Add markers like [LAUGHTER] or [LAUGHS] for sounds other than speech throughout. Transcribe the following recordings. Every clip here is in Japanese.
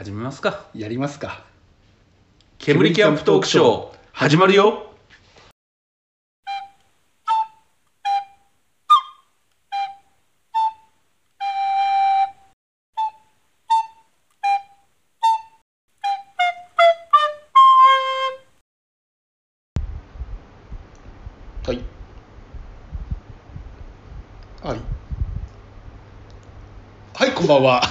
始めますか。やりますか。煙キャンプトークショー始まるよ。はい。はいはいこんばんは。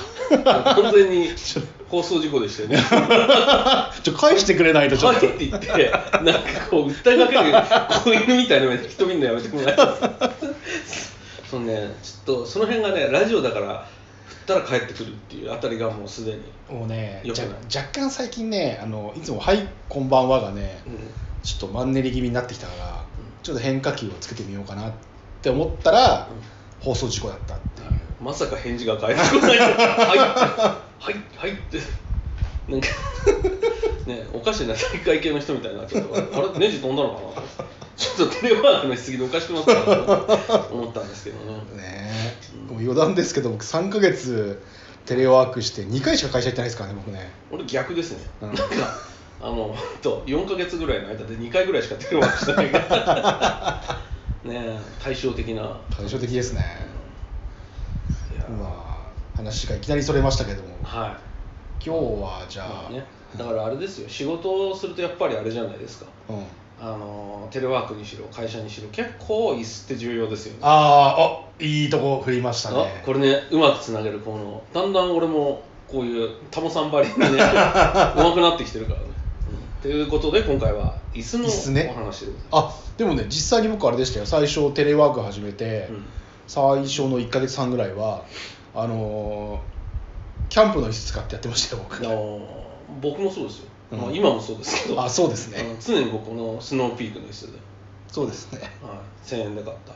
完全に [LAUGHS] 放送事故でしたよね。[LAUGHS] ちょ返してくれないとちょっと、はいって言ってなんかこう訴えかける子犬みたいなの人見るのやめてもらえますそのねちょっとその辺がねラジオだから振ったら帰ってくるっていうあたりがもうすでに、もうね若干最近ねあのいつも「はいこんばんは」がねうん。ちょっとマンネリ気味になってきたから、ちょっと変化球をつけてみようかなって思ったら、放送事故だった。ってまさか返事が返ってこないはいはいはいって。なんか [LAUGHS] ねおかしいな大会系の人みたいになっちゃったあれネジ飛んだのかな。ちょっとテレワークのしすぎでおかしくなったなと思ったんですけどね。[LAUGHS] ねうん。もう余談ですけど僕3ヶ月テレワークして2回しか会社行ってないですからね僕ね。俺逆ですね、うん。なんかあのと4か月ぐらいの間で2回ぐらいしかテレワークしてないから。[LAUGHS] ねえ対照的な。対照的ですね話がいきなりそれましたけども。はい。今日はじゃあ、まあね、だからあれですよ仕事をするとやっぱりあれじゃないですか。うん、あのテレワークにしろ会社にしろ結構椅子って重要ですよね。あーあいいとこ振りましたね。あこれねうまくつなげるこのだんだん俺もこういうタモさんばりにね [LAUGHS] うまくなってきてるからね、うん、ということで今回は椅子のお話でございあでもね実際に僕あれでしたよ。最初テレワーク始めて、うん最初の1か月半ぐらいはあのーキャンプの椅子使ってやってましたよ僕。あの僕もそうですよ、うん。まあ、今もそうですけど。あそうですね。常に僕このスノーピークの椅子で、そうですね。はい、1000円で買った、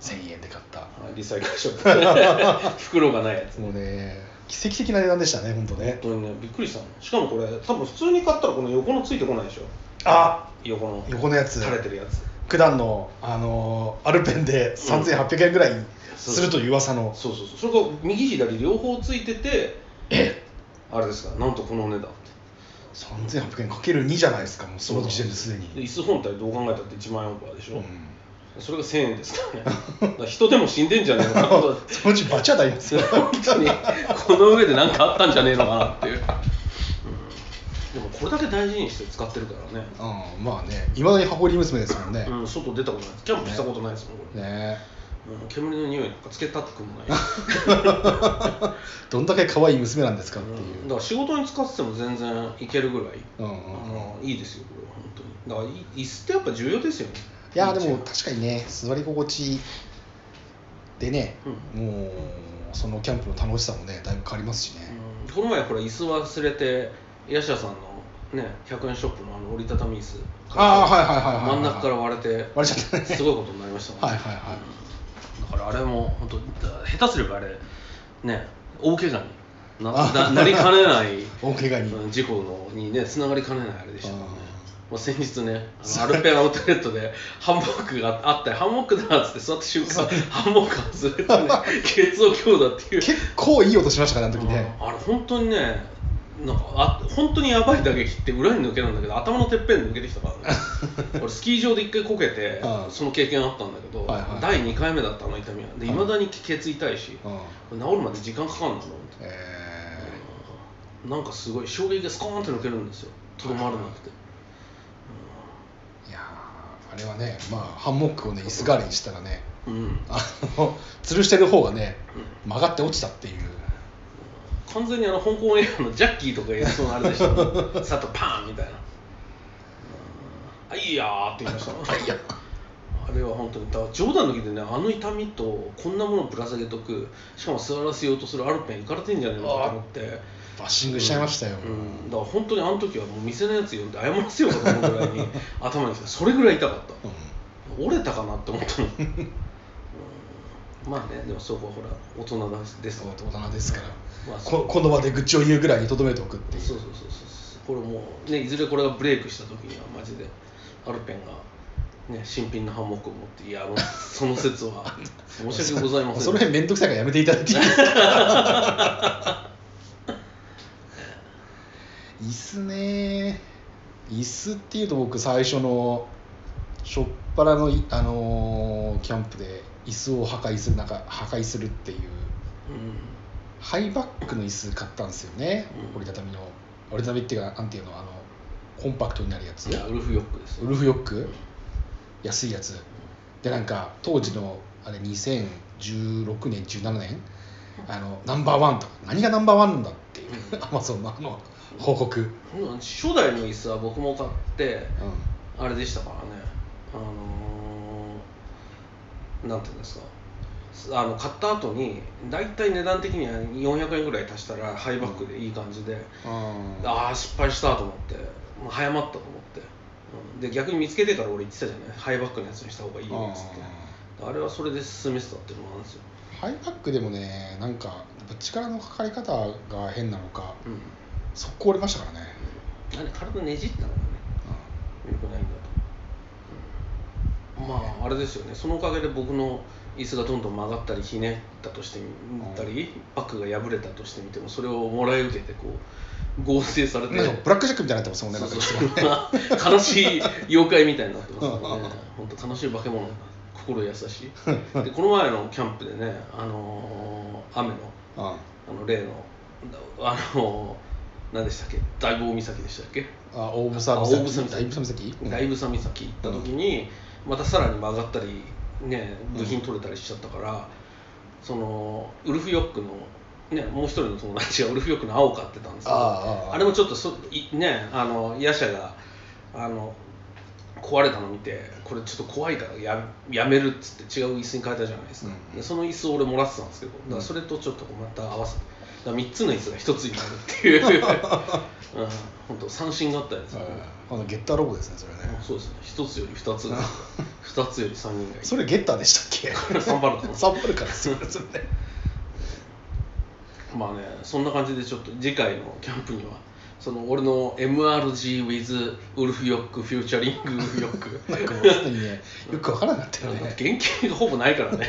1000円で買った。はい、リサイクルショップで。[LAUGHS] 袋がないやつ。もうね奇跡的な値段でしたね本当ね。本当にねびっくりしたの。しかもこれ多分普通に買ったらこの横のついてこないでしょ。あ横の。横のやつ。垂れてるやつ九段の、あのーアルペンで3800円ぐらいするという噂の、そうそうそう。それが右左両方ついててえ？あれですか？なんとこのお値段3800円かける2じゃないですか？もうその時点ですでに。で椅子本体どう考えたって1万円オーバーでしょ、うん。それが1000円ですからね人でも死んでんじゃねえのかな。と [LAUGHS] そのうちバチャダいますよ。[LAUGHS] 本当に。この上で何かあったんじゃねえのかなっていう、うん、でもこれだけ大事にして使ってるからね、うんまあね。いまだに箱入り娘ですもんね、うん、外出たことないです。キャンプしたことないですもんこれ、ね。うん、煙の匂いなんかつけたくもない。[LAUGHS] どんだけ可愛い娘なんですかってう。んいう、だから仕事に使ってても全然いけるぐらい、うんうんうん。いいですよこれは本当に。だからい椅子ってやっぱ重要ですよね。いやでも確かにね座り心地でね、もうそのキャンプの楽しさもねだいぶ変わりますしね、うん。この前ほら椅子忘れてヤシャさんのね100円ショップのあの折りたたみ椅子。ああはいはいはい真ん中から割れて割れちゃったね。すごいことになりましたもんはいはいはいうんだからあれも本当下手すればあれね大怪我になあな [LAUGHS] なりかねない大怪我に、うん事故のにねつながりかねないあれでしたもんね。あまあ、先日ねあのアルペンアウトレットでハンモックがあってハンモックだっつって座った瞬間ハンモック外れてね [LAUGHS] ケツを強打っていう。結構いい音しましたからねあの時ね、あれ本当にねなんかあ本当にやばい打撃って裏に抜けるんだけど頭のてっぺん抜けてきたからね。[LAUGHS] 俺スキー場で一回こけてうん。その経験あったんだけど、はいはい。第2回目だったあの痛みは。でいまだにケツ痛いしうん。治るまで時間かかるんだと思って。えなんかすごい衝撃がスコーンって抜けるんですよ。とどまらなくて、ーいやーあれはねまあハンモックをね椅子代わりにしたらねうん。あの吊るしてる方がね曲がって落ちたっていう完全にあの香港映画のジャッキーとかやりそうなあれでしたね。[LAUGHS] さっとパーンみたいな「あいいやー」って言いました。[LAUGHS] あれは本当に。だから冗談抜きでねあの痛みとこんなものをぶら下げとく。しかも座らせようとするアルペンいかれてんじゃねえのかと思って。バッシングしちゃいましたよ、うん、だから本当にあの時はもう店のやつ呼んで謝らせようかと思うぐらいに頭にそれぐらい痛かった。うん。折れたかなって思ったの、う [LAUGHS] んまあねでもそこはほら大人です。から大人ですから、まあここの場で愚痴を言うぐらいにとどめておくっていう。そうそうそうそうこれもうねいずれこれがブレイクした時にはマジでアルペンがね新品のハンモックを持っていやあの [LAUGHS] その説は申し訳ございませんその辺面倒くさいからやめていただいて。[LAUGHS] いいですか椅子ね椅子っていうと僕最初のしょっぱなのい、あのーキャンプで椅子を破壊するなんか破壊するっていううん。ハイバックの椅子買ったんですよね、うん。折りたたみの。折りたたみっていうかなんていうのあのコンパクトになるやつ。いやウルフヨックですウルフヨック？安いやつ。でなんか当時のあれ2016年17年あのナンバーワンとか何がナンバーワンなんだっていううん。アマゾンのあの報告、うんうん初代の椅子は僕も買ってあれでしたからね。あのー、なんていうんですか。あの買った後に大体値段的には400円ぐらい足したらハイバックでいい感じで、ああ失敗したと思ってもう早まったと思って、うん。で逆に見つけてから俺言ってたじゃない。ハイバックのやつにした方がいいよっつって。あれはそれで進めてたっていうのもあるんですよ、ハイバックでもねなんか力のかかり方が変なのかうん、速攻折れましたからね、あれ体ねじったのがね良くないんだと、うんまああれですよね。そのおかげで僕の椅子がどんどん曲がったりひねったとしてみたり、バッグが破れたとしてみてもそれをもらい受けてこう合成されてブラックジャックみたいになってますもんねな [LAUGHS] 悲しい妖怪みたいになってますもんね。本当悲しい化け物。心優しい。でこの前のキャンプでねあのー雨のうん。あの例のあの何でしたっけ？大坊岬でしたっけ？あ大房岬。房大房岬。大房岬行った時に、またさらに曲がったりね部品取れたりしちゃったから、そのウルフヨックのねもう一人の友達がウルフヨックの青を買ってたんですけどああれもちょっとそいねあのヤシャがあの壊れたの見てこれちょっと怖いからややめるっつって違う椅子に変えたじゃないですか、うんでその椅子を俺もらってたんですけどだからそれとちょっとまた合わせてだから3つの椅子が1つになるっていう、[LAUGHS] うん、本当三振があったやつ、はい。あのゲッターロボですねそれね。そうですね。一つより二つが [LAUGHS] 二つより三人がいいそれゲッターでしたっけ？サンバルカンサンバルカンですよねそれね。[LAUGHS] まあねそんな感じでちょっと次回のキャンプにはその俺の MRG with ウルフヨックフューチャリングウルフヨックなんかもうすでにねよくわからなかったよね。原型がほぼないからね、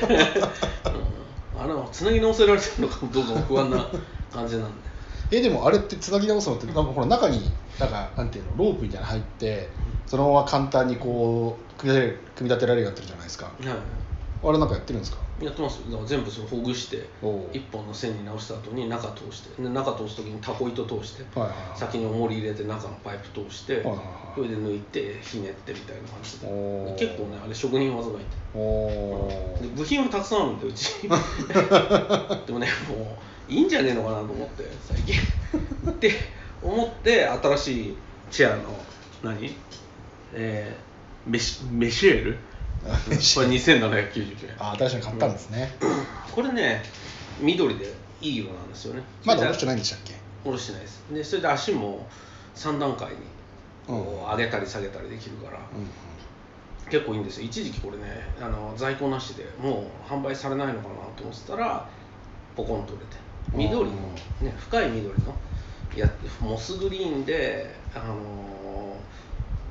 うん、あれはつなぎ直せられてるのかどうかも不安な感じなんで。[LAUGHS] えでもあれってつなぎ直すのってなんかほら中になんかなんていうのロープみたいなの入ってそのまま簡単にこう組み立て組み立てられるようになってるじゃないですか。はい。あれなんかやってるんですか？やってますよ。だから全部そのほぐして一本の線に直した後に中通してで中通す時にタコ糸通してはいはいはい。先に重り入れて中のパイプ通してはいはいはい。それで抜いてひねってみたいな感じで結構ねあれ職人技がいておーで部品はたくさんあるんでうち。[LAUGHS] でもねもういいんじゃねえのかなと思って最近。[LAUGHS] って思って新しいチェアの何？えー、メシメシェール？あ [LAUGHS] これ2799円。あ新しいの買ったんですね、これね緑でいい色なんですよね。まだ下ろしていないんでしたっけ？下ろしてないです。でそれで足も3段階に上げたり下げたりできるから、うん結構いいんですよ。一時期これねあの在庫なしでもう販売されないのかなと思ってたらポコンと売れて。緑の、ね、深い緑のやモスグリーンで、あの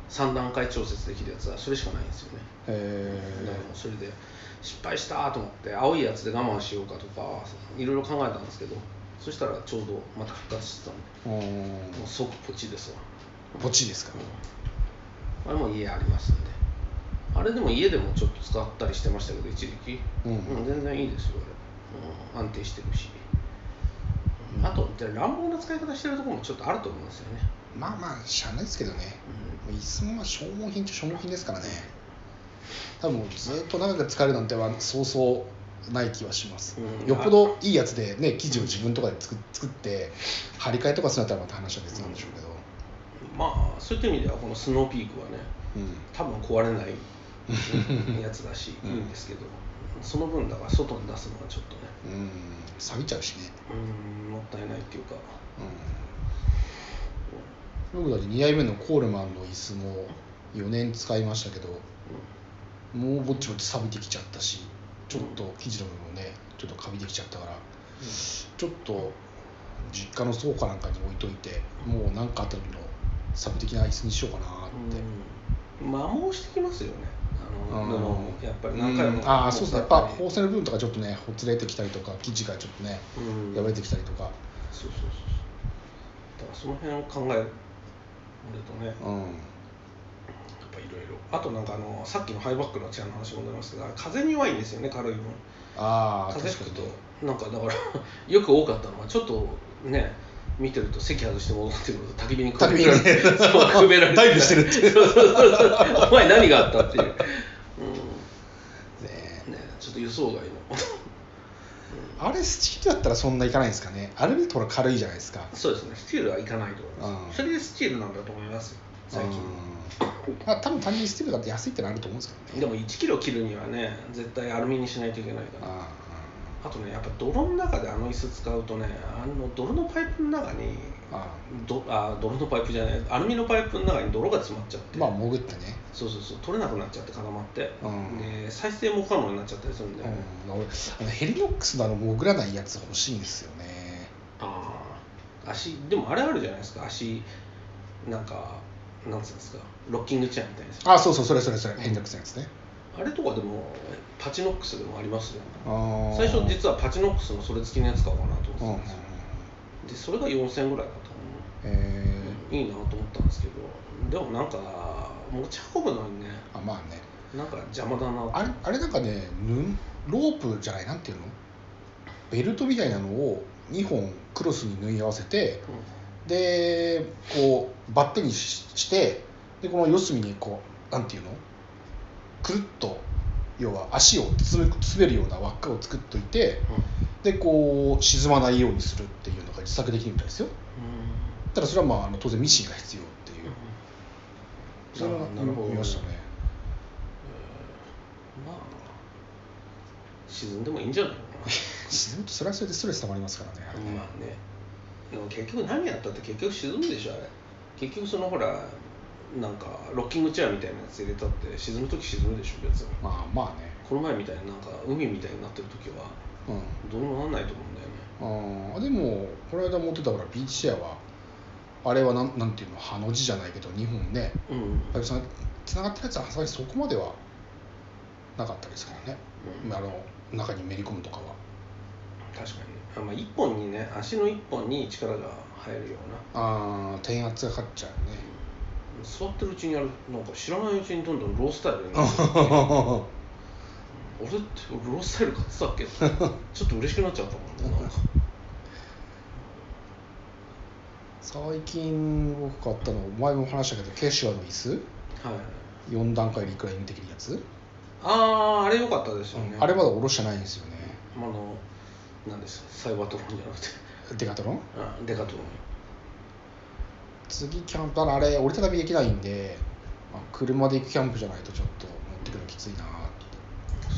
3段階調節できるやつはそれしかないんですよね。えだからもうそれで失敗したと思って青いやつで我慢しようかとかいろいろ考えたんですけどそしたらちょうどまた復活してたんで。もう即ポチですわ。ポチですか、あれも家ありますんで。あれでも家でもちょっと使ったりしてましたけど一時期、うん。全然いいですよあれ、うん、安定してるし、うんあとじゃあ乱暴な使い方してるところもちょっとあると思うんですよね、まあまあしゃあないですけどね椅子もまあ消耗品っちゃ消耗品ですからね。多分ずっと長く使えるなんてはそうそうない気はします、うん。よっぽどいいやつでね生地を自分とかで作作って張り替えとかするんだったらまた話は別なんでしょうけど、まあそういった意味ではこのスノーピークはねうん。多分壊れない [LAUGHS] やつだし、うん。いいんですけどその分だから外に出すのはちょっとね。うん。錆びちゃうしね。うんもったいないっていうか。うん僕だって2代目のコールマンの椅子も4年使いましたけどもうぼっちぼっち錆びてきちゃったしちょっと生地の部分もねちょっとカビてきちゃったからちょっと実家の倉庫なんかに置いといてもう何かあった時のサブ的な椅子にしようかなって、うん。摩耗してきますよね。あのやっぱり何回もうん。ああそうですね。やっぱ縫製の部分とかちょっとねほつれてきたりとか生地がちょっとねうん。破れてきたりとか。そうそうそうらその辺を考えるとね。やっうんぱいろいろ。あとなんかあのさっきのハイバックのチェアの話戻りますが風に弱いんですよね軽い分。ああ風吹くとなんかだから [LAUGHS] よく多かったのはちょっとね見てると席外して戻ってくると焚き火に焚き火にねそうくべられて [LAUGHS] ダイブしてるってそうそうそうそう。お前何があったっていう、うん。ねね、ちょっと予想外のあれスチールだったらそんないかないんですかね。アルミとほら軽いじゃないですか。そうですね。スチールはいかないと思います、うん。それでスチールなんだと思いますよ。最近。うん。まあ多分単純にスチールだって安いってのあると思うんですけどね。でも1キロ切るにはね絶対アルミにしないといけないから。ああとねやっぱ泥の中であの椅子使うとねあの泥のパイプの中にああどあ泥のパイプじゃないアルミのパイプの中に泥が詰まっちゃって、まあ潜ってね。そうそうそう。取れなくなっちゃって固まって、うん。で再生も不可能になっちゃったりするんで、うん、俺あのヘリノックスのあの潜らないやつ欲しいんですよね。ああ足でもあれあるじゃないですか。足なんかなんつうんですか。ロッキングチェアみたいなあそうそうそれそれそれ。ヘリノックスのやつね。あれとかでもパチノックスでもありますよ。あー。最初実はパチノックスのそれ付きのやつ買おうかなと思ってたんですよ、でそれが4000円ぐらいだったえのいいなと思ったんですけど。でもなんか持ち運ぶのにね。ー、あまあね。なんか邪魔だな。とあれあれなんかねぬロープじゃないなんていうの？ベルトみたいなのを2本クロスに縫い合わせてでこうバッテンにししてでこの四隅にこうなんていうの？くるっと要は足を包め包めるような輪っかを作っといてでこう沈まないようにするっていうのが自作できるみたいですよ。うん。ただそれはまああの当然ミシンが必要っていう。それはなるほど見ましたね。まあ沈んでもいいんじゃないのか自然 [LAUGHS] とそれはそれでストレス溜まりますからね。あれねなまあね。でも結局何やったって結局沈むでしょあれ。結局そのほらなんかロッキングチェアみたいなやつ入れたって沈む時沈むでしょ別に。まあまあねこの前みたいになんか海みたいになってる時はうん。どうにもなんないと思うんだよね。あーでもこの間持ってたほらビーチシェアはあれはなんなんていうのハの字じゃないけど2本ね。うん。つながってるやつはさすがにそこまではなかったですからね、うん。あの中にめり込むとかは。確かに。ねあ、まあ、一本にね足の一本に力が入るような。ああ転圧がかかっちゃうね。座ってるうちにあれなんか知らないうちにどんどんロースタイルになって [LAUGHS] 俺ってロースタイル買ってたっけ [LAUGHS] ちょっと嬉しくなっちゃったもんねなんか最近僕買ったの前も話したけどケシュアの椅子はい。4段階でいくらにできるやつ、あああれ良かったですよね。あれまだ下ろしてないんですよね。あのなんですサイバートロンじゃなくて。デカトロン？あデカトロン。次キャンプあれ折りたたみできないんで、まあ、車で行くキャンプじゃないとちょっと持ってくるのきついな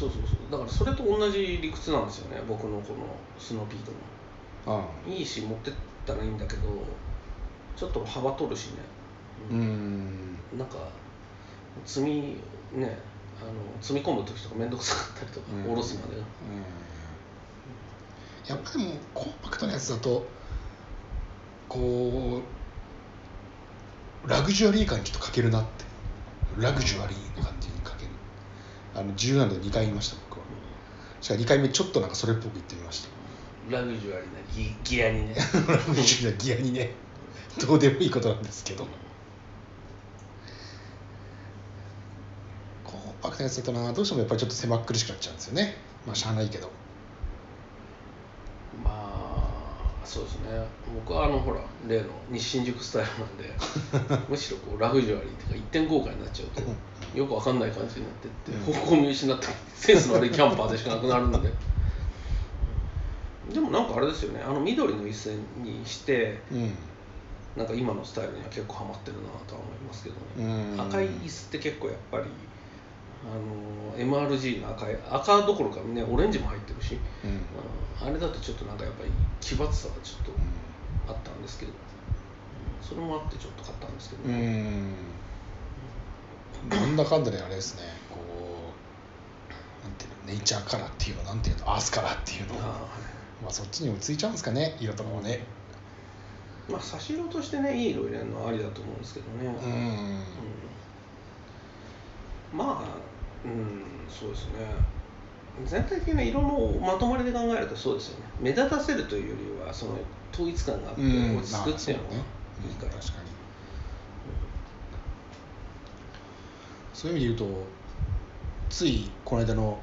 そうそうそう。だからそれと同じ理屈なんですよね。僕のこのスノーピードもあいいし持ってったらいいんだけどちょっと幅取るしね。あうん。なんか積みねあの積み込む時とか面倒くさかったりとか、うん。下ろすまでが。やっぱでもコンパクトなやつだとこうラグジュアリー感にちょっと欠けるなって。ラグジュアリーな感じに欠あの17度で2回言いました僕は。しかも2回目ちょっとなんかそれっぽく言ってみました。ラグジュアリーな。ギギアにね。ラグジュアリーなギアにね。どうでもいいことなんですけど。コンパクトなやつだとなどうしてもやっぱりちょっと狭っ苦しくなっちゃうんですよね。まあしゃあないけどまあそうですね。僕はあのほら例の日新宿スタイルなんで [LAUGHS] むしろこうラグジュアリーとか一点豪華になっちゃうとよくわかんない感じになってって方向見失ってセンスの悪いキャンパーでしかなくなるので。でもなんかあれですよね。あの緑の椅子にしてうん。なんか今のスタイルには結構ハマってるなとは思いますけどね、うん。赤い椅子って結構やっぱりあの MRG の赤い赤どころかねオレンジも入ってるし、うん。うんあれだとちょっとなんかやっぱり奇抜さがちょっとあったんですけど、うんそれもあってちょっと買ったんですけど、うねん。なんだかんだであれですねこうなんていうのネイチャーカラーっていうのなんていうのアースカラーっていうの。あまあそっちにもついちゃうんですかね色とかもね。ーまあ差し色としてねいい色入れるのはありだと思うんですけどね、うん。うん。まあうんそうですね。全体的な色のまとまりで考えるとそうですよね。目立たせるというよりはその統一感があってうん落ち着くっていうのがまあいいから、確かに。そういう意味で言うとついこの間の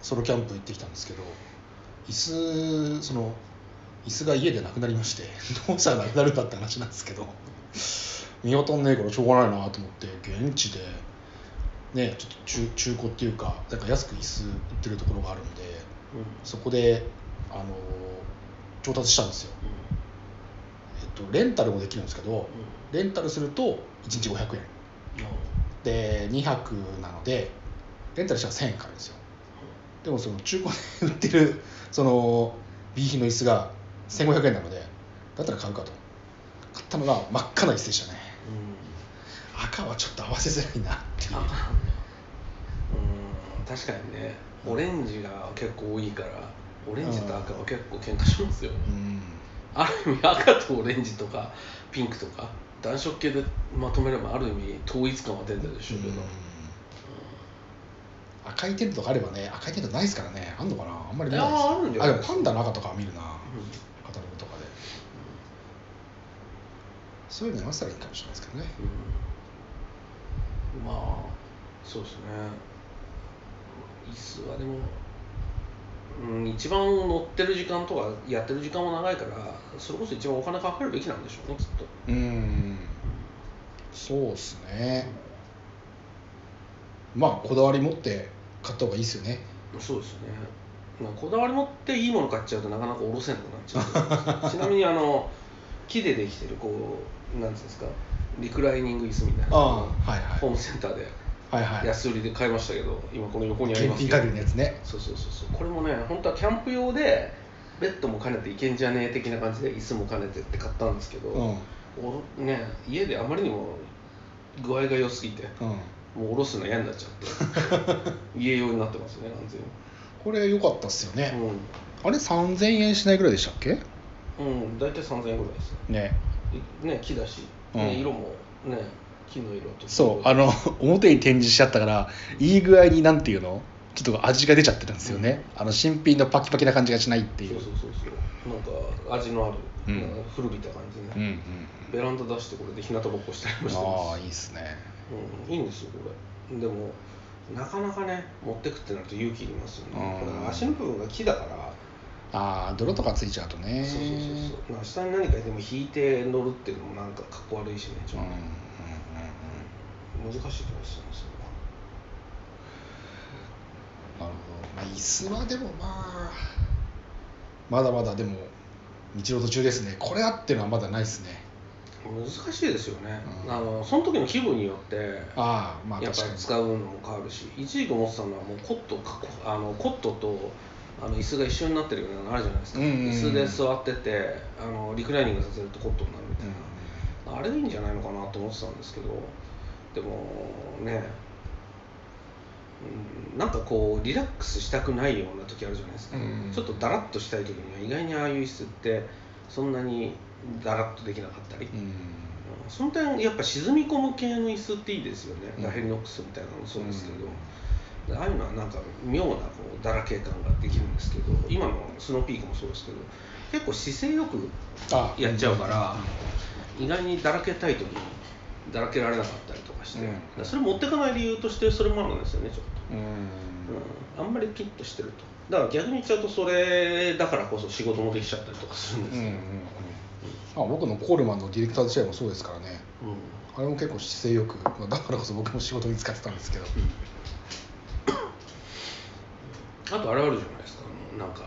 ソロキャンプ行ってきたんですけど椅子その椅子が家でなくなりまして [LAUGHS] どうしたらなくなるんだって話なんですけど見当たんねえからしょうがないなと思って現地でねちょっと中中古っていうかなんか安く椅子売ってるところがあるんでそこであの調達したんですよ、えっと、レンタルもできるんですけどレンタルすると1日500円。で2泊なのでレンタルしたら1000円かかるんですよ。でもその中古で売ってるその B 品の椅子が1500円なのでだったら買うかと。買ったのが真っ赤な椅子でしたね赤はちょっと合わせづらいなっていう。うん確かにね。オレンジが結構多いからオレンジと赤は結構喧嘩しますよ、うん。ある意味赤とオレンジとかピンクとか暖色系でまとめればある意味統一感は出てるでしょうけど、うん。赤いテントがあればね赤いテントないですからね。あんのかな？あんまり見ない。ですあるんじゃないパンダの赤とかは見るな。うん。カタログとかで。そういうのに合わせたらいいかもしれないですけどね。うんまあそうですね。椅子はでも、うん、一番乗ってる時間とかやってる時間も長いからそれこそ一番お金かかるべきなんでしょうねきっと。うん。そうですね。まあこだわり持って買った方がいいですよね。そうですね。まあこだわり持っていいもの買っちゃうとなかなか下ろせなくなっちゃう [LAUGHS] ちなみにあの木でできてるこうなんていうんですかリクライニング椅子みたいな。はいはい。ホームセンターで。安売りで買いましたけど今この横にあります検品限りのやつね。そうそうそうそう。これもね本当はキャンプ用でベッドも兼ねていけんじゃねえ的な感じで椅子も兼ねてって買ったんですけど、うん。ね家であまりにも具合が良すぎてうん。もう下ろすの嫌になっちゃって [LAUGHS] 家用になってますね完全これ良かったっすよね、にあれ3000円しないぐらいでしたっけ？うん、うん、大体3000円ぐらいですね。いね木だし、うん。ね色もね木の色とそうあの表に展示しちゃったからいい具合になんていうの？ちょっと味が出ちゃってるんですよね、あの新品のパキパキな感じがしないっていう。そうそうそうそう。なんか味のある、うん。古びた感じで、うんうんベランダ出してこれで日向ぼっこしたりもしてます。ああいいっすね。うん、いいんですよこれ。でもなかなかね持ってくってなると勇気いりますよね、うん。これ足の部分が木だから、ああ泥とかついちゃうとね。そうそうそう。そう下に何かでも引いて乗るっていうのもなんかかっこ悪いしねちょっうんうんうんと、難しいところですよねなるほど、まあ、椅子はでもまあまだまだでも道の途中ですね。これあってのはまだないですね。難しいですよね、うん。あのその時の気分によってああまあやっぱり使うのも変わるし一時期思ってたのはもうコットかあのコットとあの椅子が一緒になってるようなのあるじゃないですか、うんうんうん。椅子で座っててあのリクライニングさせるとコットになるみたいな、あれでいいんじゃないのかなと思ってたんですけど。でもねうんなんかこうリラックスしたくないような時あるじゃないですか、うんちょっとダラッとしたい時には意外にああいう椅子ってそんなにダラッとできなかったり、うんうんその点やっぱ沈み込む系の椅子っていいですよね、うん。ラヘリノックスみたいなのもそうですけど、ああいうのはなんか妙なこうだらけ感ができるんですけど今のスノーピークもそうですけど結構姿勢よくあやっちゃうから、意外にだらけたい時にだらけられなかったりとかして、うん。それ持ってかない理由としてそれもあるんですよねちょっと、うん。うん、あんまりピッとしてると。だから逆に言っちゃうとそれだからこそ仕事もできちゃったりとかするんですよ、うんうんうん。あ僕のコールマンのディレクター時代もそうですからね。うん。あれも結構姿勢よく、まあだからこそ僕も仕事に使ってたんですけどあとあれあるじゃないですか。あのなんか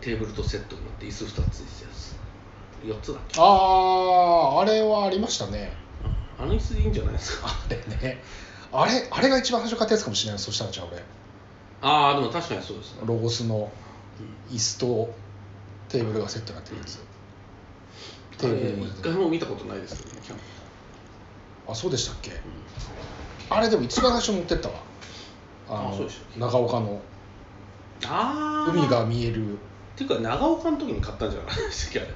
テーブルとセットになって椅子2つついてるやつ4つだっけ？あああれはありましたね。あの椅子でいいんじゃないですか。あれね。あれあれが一番最初買ったやつかもしれない。そしたらじゃあ俺。ああでも確かにそうですね。ロゴスの椅子とテーブルがセットになってるやつ。テーブル一回も見たことないですけどねキャンプ。あそうでしたっけ？あれでも一番最初持ってったわ。あのあそうでしたっけ？長岡のああ海が見える。っていうか長岡の時に買ったんじゃない？ですかあれ、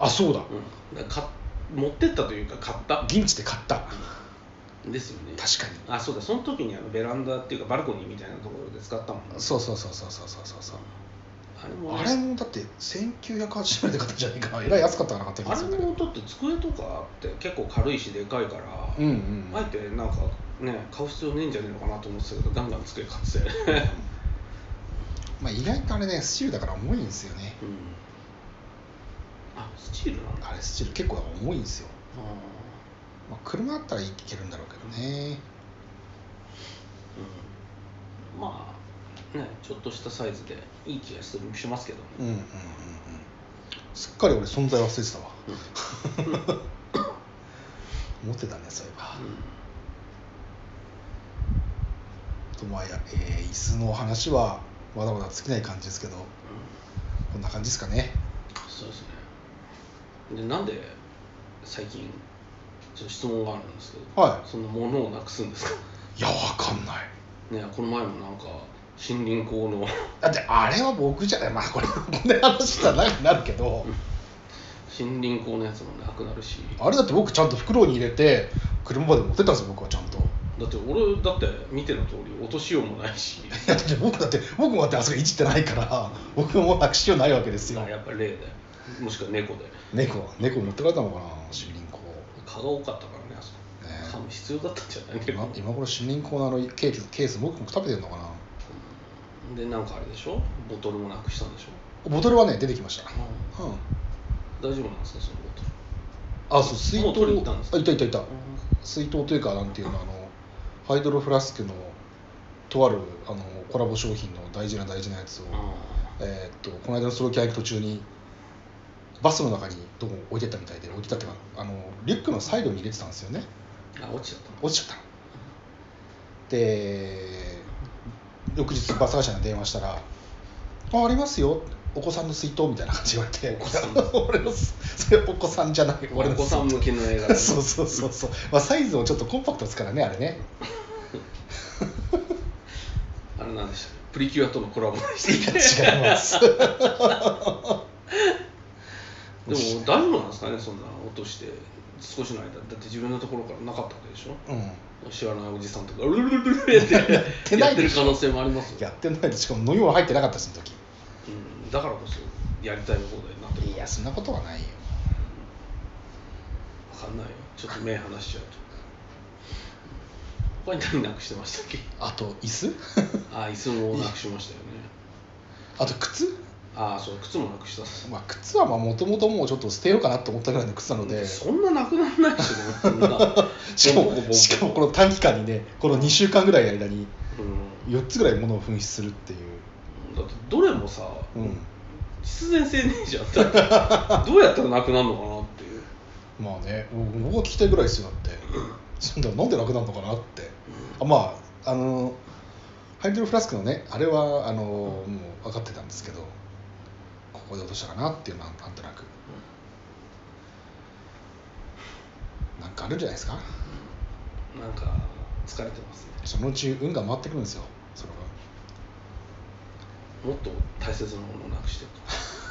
あそうだ。うん、だか持ってったというか買った。現地で買った。ですよね。確かに。あそうだ。その時にあのベランダっていうかバルコニーみたいなところで使ったもんね。そうそうそうそうそうそうそうそう。あれもあれもだって1980円で買ったんじゃないかな。えらい安かったかなかった気あれもだって机とかって結構軽いしでかいから、うんうん。あえてなんかね買う必要ねえんじゃねえのかなと思ってたけどガンガン机買ってまあ意外とあれねスチールだから重いんですよね。うん。あスチールなんだ。あれスチール結構重いんですよ、あまあ、車だったらいけるんだろうけどね。ーうん。まあねちょっとしたサイズでいい気がするしますけどね、うんうんうんうん。すっかり俺存在忘れてたわ。[LAUGHS] 持ってたねそういえば。とまあや、えー椅子の話はまだまだ尽きない感じですけどうんこんな感じですかね。そうですね。でなんで最近ちょっと質問があるんですけど、はそんなものをなくすんですか？いやわかんない。ねこの前もなんか森林校のだってあれは僕じゃないまあこれこんな話したら長くなるけど。森林校のやつもなくなるし。あれだって僕ちゃんと袋に入れて車まで持ってったんですよ僕はちゃんと。いだって俺だって見ての通り落としようもないし。やだって僕だって僕もだってあそこいじってないから [LAUGHS] 僕もなくしようないわけですよ。まあやっぱり例で。もしくは猫で。猫猫持ってかれたのかな森林校蚊が多かったからねあそこ。ね。蚊も必要だったんじゃない？今今頃森林校のあのケースケース僕も食べてるのかな。でなんかあれでしょ？ボトルもなくしたんでしょ、ボトルはね出てきました。うんうん。大丈夫なんですかそのボトル？あそう水筒。ったんですか？あいたいたいた。水筒というかなんていうのあのハイドロフラスクのとあるあのコラボ商品の大事な大事なやつを、えーっとこの間のソロキャン行く途中にバスの中にどうも置いてったみたいで置いてたっていうかあのリュックのサイドに入れてたんですよね。あ落ちちゃったの？落ちちゃったの。で翌日バス会社に電話したら「あありますよお子さんの水筒」みたいな感じで言われてお子さん俺のそれお子さんじゃない。俺のお子さん向けの映画でそうそうそうそう、[LAUGHS] まあ、サイズもちょっとコンパクトですからねあれね。[LAUGHS] あれなんでしたプリキュアとのコラボでいしたや違います。[LAUGHS] でも大丈夫なんですかねそんな落として。少しの間。だって自分のところからなかったわけでしょ？うん。知らないおじさんとかルルルルルっててないやってるでしょ可能性もありますよ、やってないでしかも飲み物入ってなかったしその時。うん、だからこそやりたい放題になってるいやそんなことはないよ。分かんないよ。ちょっと目離しちゃうと。他に何なくしてましたっけ？あと椅子？[LAUGHS] あ椅子もなくしましたよね。あと靴？ああそう靴もなくしたっす。まあ靴はもともともうちょっと捨てようかなと思ったぐらいの靴なので。そんななくならないですよねしかもしかもこの短期間にねこの2週間ぐらいの間にうん。4つぐらい物を紛失するっていう、だってどれもさ、うん、必然性ねえじゃん。だって。[LAUGHS] どうやったらなくなるのかなっていう、まあね僕は聞きたいぐらいですよだって。そんななんでなくなるのかなって。あまああのハイドロフラスクのねあれはあのもう分かってたんですけどここで落としたかなっていうのはなんとなく。なんかあるんじゃないですか？なんか疲れてますね。そのうち運が回ってくるんですよもっと大切なものをなくして。る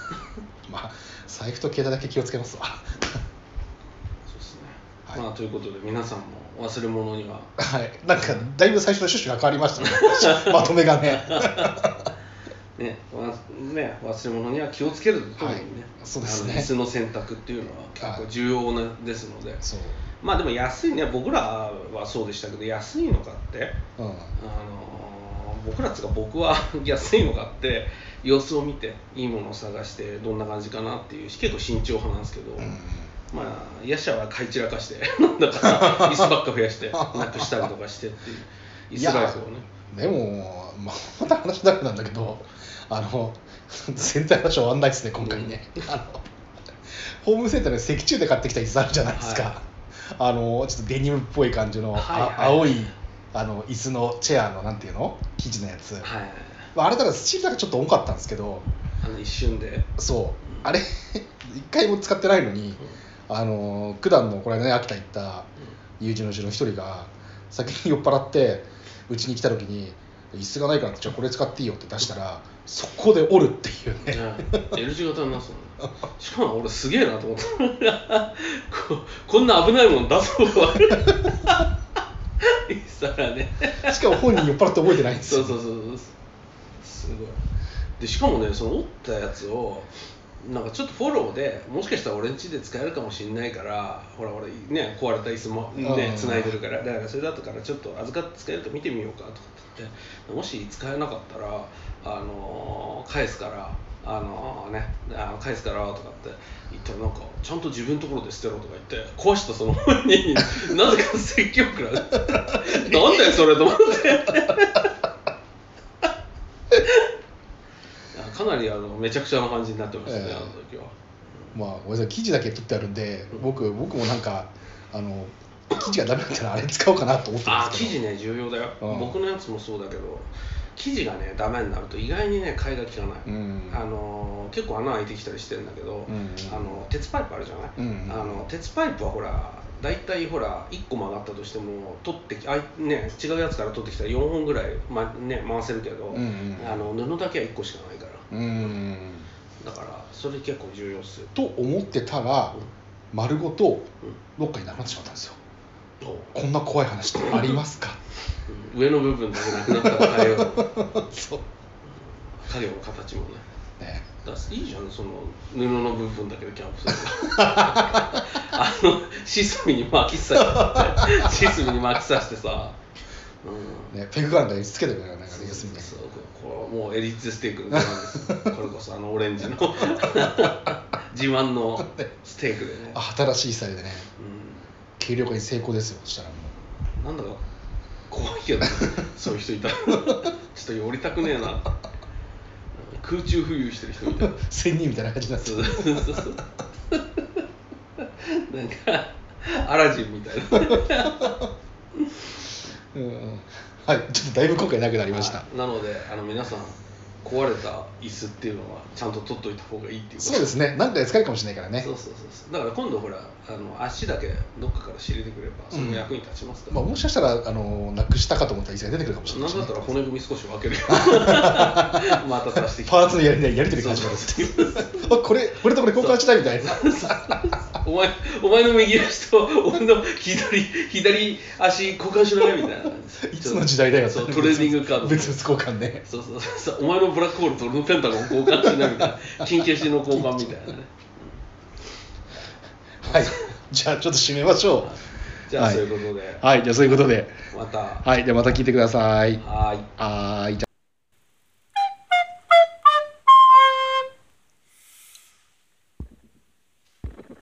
[LAUGHS] まあ財布と携帯だけ気をつけますわ。そうですね、はい。まあということで皆さんも忘れ物には。はい。なんかだいぶ最初の趣旨が変わりましたね。[LAUGHS] まとめがね。[LAUGHS] ねわね忘れ物には気をつけるとともにね、はい。そうですね。椅子の選択っていうのは結構重要なですので。そう。まあでも安いね。僕らはそうでしたけど安いの買って。うん。あの僕らっつうか僕は安いの買って様子を見ていいものを探してどんな感じかなっていう結構慎重派なんですけど、うん。まあヤシャは買い散らかして [LAUGHS] なんだか椅子ばっか増やしてなくしたりとかしてっていう椅子ライフをね。でも、まあ、また話だけなんだけどあの全然話終わんないですね今回ね、あのホームセンターで石中で買ってきた椅子あるじゃないですか、はい。あのちょっとデニムっぽい感じの、はいはいあ青いあの椅子のチェアのなんていうの？生地のやつ、はいまあ、あれだからスチールだけちょっと重かったんですけど。あの一瞬で？そう。あれ [LAUGHS] 一回も使ってないのにあの九段のこれね秋田行った友人のうちの一人が先に酔っ払ってうちに来た時に椅子がないからじゃあこれ使っていいよって出したらそこで折るっていうね。ね L 字型になってたの。しかも俺すげえなと思った。ここんな危ないもん出す方がし [LAUGHS] たらね。しかも本人酔っ払って覚えてないんですよ。そうそうそうそう。すごい。でしかもねその折ったやつをなんかちょっとフォローでもしかしたら俺ん家で使えるかもしれないからほら俺ね壊れた椅子もねうん。繋いでるからだからそれだったからちょっと預かって使えるか見てみようかとかって言ってもし使えなかったらあのー返すからあのねあの返すからとかって言ったらなんかちゃんと自分のところで捨てろとか言って壊したその本人に [LAUGHS] なぜか説教くらいなんだよそれと思って。かなりあのめちゃくちゃな感じになってましたね、ええ。あの時は。まあごめんなさい記事だけ取ってあるんで僕僕もなんかあの記事がダメだったらあれ使おうかなと思ってるんあですけど。記事ね重要だよ、うん。僕のやつもそうだけど記事がねダメになると意外にね買いが利かない、うん。あの結構穴開いてきたりしてるんだけど、うんあの鉄パイプあるじゃない、うんあの鉄パイプはほら大体ほら1個曲がったとしても取ってきあい、ね、違うやつから取ってきたら4本ぐらい、まね、回せるけど、あの布だけは1個しかないから。うんだからそれ結構重要っすよ、と思ってたら丸ごとどっかになくなってしまったんですよこんな怖い話ってありますか？う [LAUGHS] ん上の部分だけなくなったら影を [LAUGHS] そう。影の形もね。ね。だいいじゃんその布の部分だけでキャンプする [LAUGHS] あのシスミに巻き刺してシスミに巻き刺してさ、うん。ねペグガンダにつけてくれないかねそう休みねそうこれもうエリッツステークです。よこれこそあのオレンジの。自慢のステークでね、あ新しいスタイルでね。う軽量化に成功ですよ。そしたらもん、なんだか怖いけどね。[LAUGHS] そういう人いたら。ちょっと寄りたくねえな。空中浮遊してる人いたらう仙人みたいな感じになってそうそうそうそう。なんかアラジンみたいな。[LAUGHS] うん。はい。ちょっとだいぶ今回なくなりました。なのであの皆さん壊れた椅子っていうのはちゃんと取っといた方がいいっていうこと。そうですね。何かで使えるかもしれないからね。そうそうそうそう。だから今度ほらあの足だけどっかから仕入れてくればその役に立ちますから、まあ、もしかしたらあのなくしたかと思ったら椅子が出てくるかもしれない。し、ねなんだったら骨組み少し分けるよ。[LAUGHS] また足してきて。パーツのやりやり取りが始まるあこれこれとこれ交換したいみたいな。お前お前の右足と俺の左左足交換しないみたいな [LAUGHS] いつの時代だよそうトレーニングカード。別々交換ね。そうそうそう。お前のブラックホールと俺のペンタゴン交換しないみたいな。金消しの交換みたいなね。はい。じゃあちょっと締めましょじゃあはい。そういうことで、うはい。じゃあそういうことで。また。はい。じゃあまた聞いてください。はーい。はーい。じゃあ